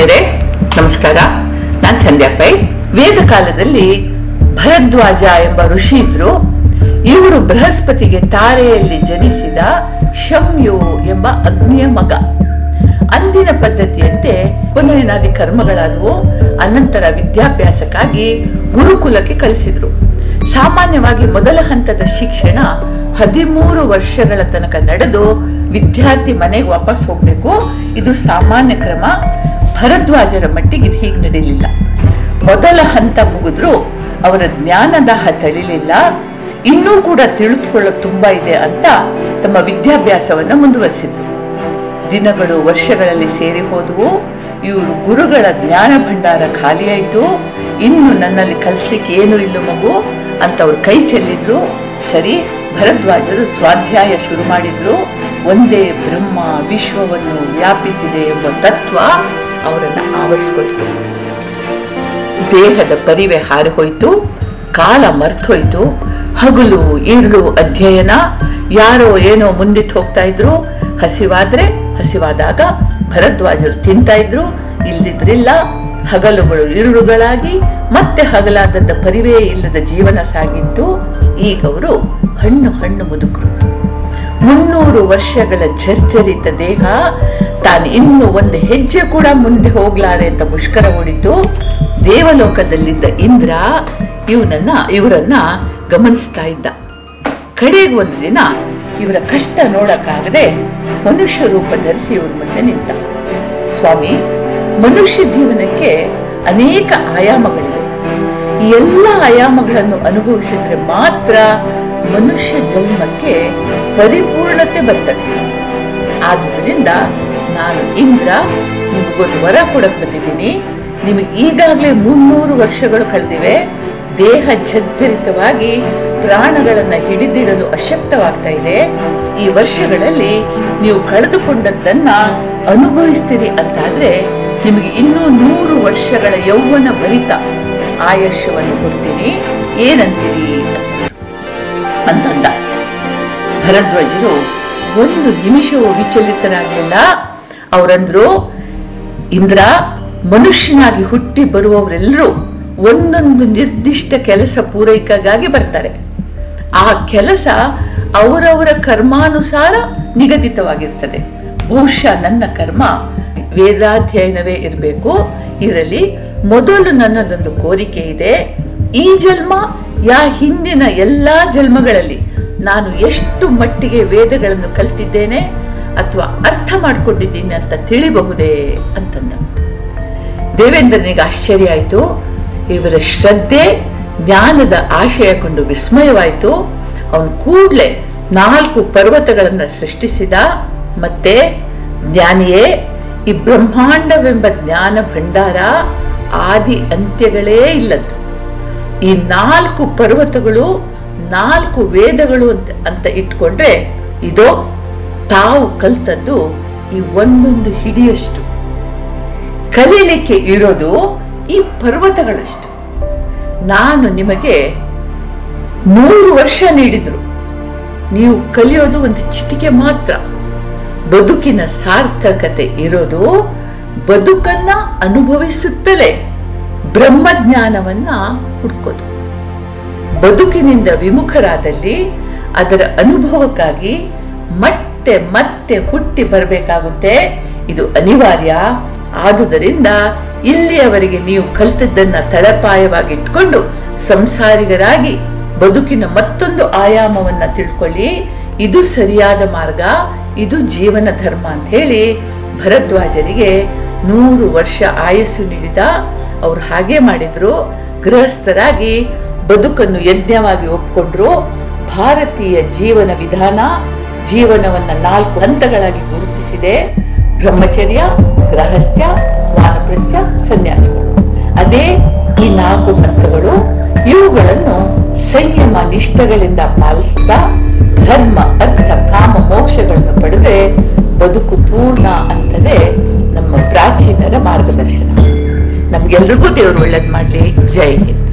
ನಮಸ್ಕಾರ. ನಾನು ಸಂಧ್ಯಾ ಪೈ ವೇದ ಕಾಲದಲ್ಲಿ ಭರದ್ವಾಜ ಎಂಬ ಋಷಿ ಇದ್ರು. ಇವರು ಬೃಹಸ್ಪತಿಗೆ ತಾರೆಯಲ್ಲಿ ಜನಿಸಿದ ಶಮ್ಯು ಎಂಬ ಅಗ್ನಿಯ ಮಗ. ಅಂದಿನ ಪದ್ಧತಿಯಂತೆ ಉಪನಯನಾದಿ ಕರ್ಮಗಳಾದವು. ಅನಂತರ ವಿದ್ಯಾಭ್ಯಾಸಕ್ಕಾಗಿ ಗುರುಕುಲಕ್ಕೆ ಕಳಿಸಿದ್ರು. ಸಾಮಾನ್ಯವಾಗಿ ಮೊದಲ ಹಂತದ ಶಿಕ್ಷಣ ಹದಿಮೂರು ವರ್ಷಗಳ ತನಕ ನಡೆದು ವಿದ್ಯಾರ್ಥಿ ಮನೆಗೆ ವಾಪಸ್ ಹೋಗ್ಬೇಕು. ಇದು ಸಾಮಾನ್ಯ ಕ್ರಮ. ಭರದ್ವಾಜರ ಮಟ್ಟಿಗೆ ಇದು ಹೀಗೆ ನಡೀಲಿಲ್ಲ ಮೊದಲ ಹಂತ ಮುಗಿದ್ರು ಅವರ ಜ್ಞಾನದಾಹ ತಳಿಲಿಲ್ಲ. ಇನ್ನೂ ಕೂಡ ತಿಳಿದುಕೊಳ್ಳೋದು ತುಂಬಾ ಇದೆ ಅಂತ ತಮ್ಮ ವಿದ್ಯಾಭ್ಯಾಸವನ್ನು ಮುಂದುವರಿಸಿದ್ರು. ದಿನಗಳು, ವರ್ಷಗಳಲ್ಲಿ ಸೇರಿ ಹೋದವು. ಇವರು ಗುರುಗಳ ಜ್ಞಾನ ಭಂಡಾರ ಖಾಲಿಯಾಯಿತು. ಇನ್ನು ನನ್ನಲ್ಲಿ ಕಲಿಸ್ಲಿಕ್ಕೆ ಏನು ಇಲ್ಲ ಮಗು ಅಂತ ಅವ್ರು ಕೈ ಚೆಲ್ಲಿದ್ರು. ಸರಿ, ಭರದ್ವಾಜರು ಸ್ವಾಧ್ಯಾಯ ಶುರು ಮಾಡಿದ್ರು. ಒಂದೇ ಬ್ರಹ್ಮ ವಿಶ್ವವನ್ನು ವ್ಯಾಪಿಸಿದೆ ಎಂಬ ತತ್ವ ಅವರನ್ನು ಆವರಿಸ್ಕೊಳ್ತು ದೇಹದ ಪರಿವೆ ಹಾರಿಹೋಯ್ತು ಕಾಲ ಮರ್ತೋಯ್ತು ಹಗಲು ಈರುಳು ಅಧ್ಯಯನ, ಯಾರೋ ಏನೋ ಮುಂದಿಟ್ಟು ಹೋಗ್ತಾ ಇದ್ರು, ಹಸಿವಾದ್ರೆ ಹಸಿವಾದಾಗ ಭರದ್ವಾಜರು ತಿಂತಾ ಇದ್ರು, ಇಲ್ದಿದ್ರಿಲ್ಲ ಹಗಲುಗಳು ಇರುಳುಗಳಾಗಿ ಮತ್ತೆ ಹಗಲಾದದ್ದ ಪರಿವೇ ಇಲ್ಲದ ಜೀವನ ಸಾಗಿದ್ದು, ಈಗ ಅವರು ಹಣ್ಣು ಹಣ್ಣು ಮುದುಕರು. ಮುನ್ನೂರು ವರ್ಷಗಳ ಜರ್ಜರಿತ ದೇಹ ತಾನು ಇನ್ನು ಒಂದು ಹೆಜ್ಜೆ ಕೂಡ ಮುಂದೆ ಹೋಗ್ಲಾರೆ ಅಂತ ಮುಷ್ಕರ ಹೊಡಿತು. ದೇವಲೋಕದಲ್ಲಿದ್ದ ಇಂದ್ರ ಇವನನ್ನ, ಇವರನ್ನ ಗಮನಿಸ್ತಾ ಇದ್ದ. ಕಡೆಗೆ ಒಂದು ದಿನ ಇವರ ಕಷ್ಟ ನೋಡಕ್ಕಾಗದೆ ಮನುಷ್ಯ ರೂಪ ಧರಿಸಿ ಇವ್ರ ಮುಂದೆ ನಿಂತ. ಸ್ವಾಮಿ, ಮನುಷ್ಯ ಜೀವನಕ್ಕೆ ಅನೇಕ ಆಯಾಮಗಳಿವೆ. ಈ ಎಲ್ಲ ಆಯಾಮಗಳನ್ನು ಅನುಭವಿಸಿದ್ರೆ ಮಾತ್ರ ಮನುಷ್ಯ ಜನ್ಮಕ್ಕೆ ಪರಿಪೂರ್ಣತೆ ಬರ್ತದೆ. ಆದುದರಿಂದ ನಾನು ಇಂದ್ರ ನಿಮಗೊಂದು ವರ ಕೊಡಕ್ ಬಂದಿದ್ದೀನಿ. ನಿಮಗೆ ಈಗಾಗಲೇ ಮುನ್ನೂರು ವರ್ಷಗಳು ಕಳೆದಿವೆ. ದೇಹ ಜರ್ಜರಿತವಾಗಿ ಪ್ರಾಣಗಳನ್ನು ಹಿಡಿದಿಡಲು ಅಶಕ್ತವಾಗ್ತಾ ಇದೆ. ಈ ವರ್ಷಗಳಲ್ಲಿ ನೀವು ಕಳೆದುಕೊಂಡದ್ದನ್ನ ಅನುಭವಿಸ್ತೀರಿ ಅಂತಾದ್ರೆ ನಿಮಗೆ ಇನ್ನೂ ನೂರು ವರ್ಷಗಳ ಯೌವನ ಭರಿತ ಆಯುಷ್ಯವನ್ನು ಕೊಡ್ತೀನಿ. ಏನಂತೀರಿ? ಅಂತಂದ. ಭರದ್ವಾಜರು ಒಂದು ನಿಮಿಷವೂ ವಿಚಲಿತನಾಗಲಿಲ್ಲ. ಅವರಂದ್ರು, ಇಂದ್ರ, ಮನುಷ್ಯನಾಗಿ ಹುಟ್ಟಿ ಬರುವವರೆಲ್ಲರೂ ಒಂದೊಂದು ನಿರ್ದಿಷ್ಟ ಕೆಲಸ ಪೂರೈಕೆಗಾಗಿ ಬರ್ತಾರೆ. ಆ ಕೆಲಸ ಅವರವರ ಕರ್ಮಾನುಸಾರ ನಿಗದಿತವಾಗಿರ್ತದೆ. ಬಹುಶಃ ನನ್ನ ಕರ್ಮ ವೇದಾಧ್ಯಯನವೇ ಇರಬೇಕು. ಇದರಲ್ಲಿ ಮೊದಲು ನನ್ನದೊಂದು ಕೋರಿಕೆ ಇದೆ. ಈ ಜನ್ಮ ಯಾ ಹಿಂದಿನ ಎಲ್ಲಾ ಜನ್ಮಗಳಲ್ಲಿ ನಾನು ಎಷ್ಟು ಮಟ್ಟಿಗೆ ವೇದಗಳನ್ನು ಕಲ್ತಿದ್ದೇನೆ ಅಥವಾ ಅರ್ಥ ಮಾಡಿಕೊಂಡಿದ್ದೀನಿ ಅಂತ ತಿಳಿಬಹುದೇ ಅಂತಂದ. ದೇವೇಂದ್ರನಿಗೆ ಆಶ್ಚರ್ಯ ಆಯಿತು. ಇವರ ಶ್ರದ್ಧೆ, ಜ್ಞಾನದ ಆಶಯ ಕೊಂಡು ವಿಸ್ಮಯವಾಯಿತು. ಅವನು ಕೂಡಲೇ ನಾಲ್ಕು ಪರ್ವತಗಳನ್ನು ಸೃಷ್ಟಿಸಿದ. ಮತ್ತೆ ಜ್ಞಾನಿಯೇ, ಈ ಬ್ರಹ್ಮಾಂಡವೆಂಬ ಜ್ಞಾನ ಭಂಡಾರ ಆದಿ ಅಂತ್ಯಗಳೇ ಇಲ್ಲದ್ದು. ಈ ನಾಲ್ಕು ಪರ್ವತಗಳು, ನಾಲ್ಕು ವೇದಗಳು ಅಂತ ಅಂತ ಇಟ್ಕೊಂಡ್ರೆ ಇದೋ ತಾವು ಕಲ್ತದ್ದು ಈ ಒಂದೊಂದು ಹಿಡಿಯಷ್ಟು. ಕಲೀಲಿಕ್ಕೆ ಇರೋದು ಈ ಪರ್ವತಗಳಷ್ಟು. ನಾನು ನಿಮಗೆ ನೂರು ವರ್ಷ ನೀಡಿದ್ರು. ನೀವು ಕಲಿಯೋದು ಒಂದು ಚಿಟಿಕೆ ಮಾತ್ರ. ಬದುಕಿನ ಸಾರ್ಥಕತೆ ಇರೋದು ಬದುಕನ್ನ ಅನುಭವಿಸುತ್ತಲೇ. ಬ್ರಹ್ಮಜ್ಞಾನವನ್ನ ಹುಡ್ಕೋದು. ಬದುಕಿನಿಂದ ವಿಮುಖರಾದಲ್ಲಿ ಅದರ ಅನುಭವಕ್ಕಾಗಿ ಮತ್ತೆ ಮತ್ತೆ ಹುಟ್ಟಿ ಬರಬೇಕಾಗುತ್ತೆ. ಇದು ಅನಿವಾರ್ಯ. ಆದುದರಿಂದ ಇಲ್ಲಿಯವರೆಗೆ ನೀವು ಕಲ್ತದ್ದನ್ನ ತಳಪಾಯವಾಗಿ ಇಟ್ಕೊಂಡು ಸಂಸಾರಿಗರಾಗಿ ಬದುಕಿನ ಮತ್ತೊಂದು ಆಯಾಮವನ್ನ ತಿಳ್ಕೊಳ್ಳಿ. ಇದು ಸರಿಯಾದ ಮಾರ್ಗ. ಇದು ಜೀವನ ಧರ್ಮ ಅಂತ ಹೇಳಿ ಭರದ್ವಾಜರಿಗೆ ನೂರು ವರ್ಷ ಆಯಸ್ಸು ನೀಡಿದ ಅವ್ರು ಹಾಗೆ ಮಾಡಿದ್ರು, ಗೃಹಸ್ಥರಾಗಿ ಬದುಕನ್ನು ಯಜ್ಞವಾಗಿ ಒಪ್ಕೊಂಡ್ರು. ಭಾರತೀಯ ಜೀವನ ವಿಧಾನ ಜೀವನವನ್ನ ನಾಲ್ಕು ಹಂತಗಳಾಗಿ ಗುರುತಿಸಿದೆ. ಬ್ರಹ್ಮಚರ್ಯ ಗೃಹಸ್ಥ್ಯ ವಾನಪ್ರಸ್ಥ್ಯ ಸನ್ಯಾಸಗಳು ಅದೇ ಈ ನಾಲ್ಕು ಹಂತಗಳು ಇವುಗಳನ್ನು ಸಂಯಮ ನಿಷ್ಠಗಳಿಂದ ಪಾಲಿಸ್ತಾ ಧರ್ಮ, ಅರ್ಥ, ಕಾಮ ಮೋಕ್ಷಗಳನ್ನು ಮಾಡಲಿ ದೇವರು ಒಳ್ಳೇದ್ ಮಾಡ್ಲಿ. ಜೈ ಹಿಂದ್.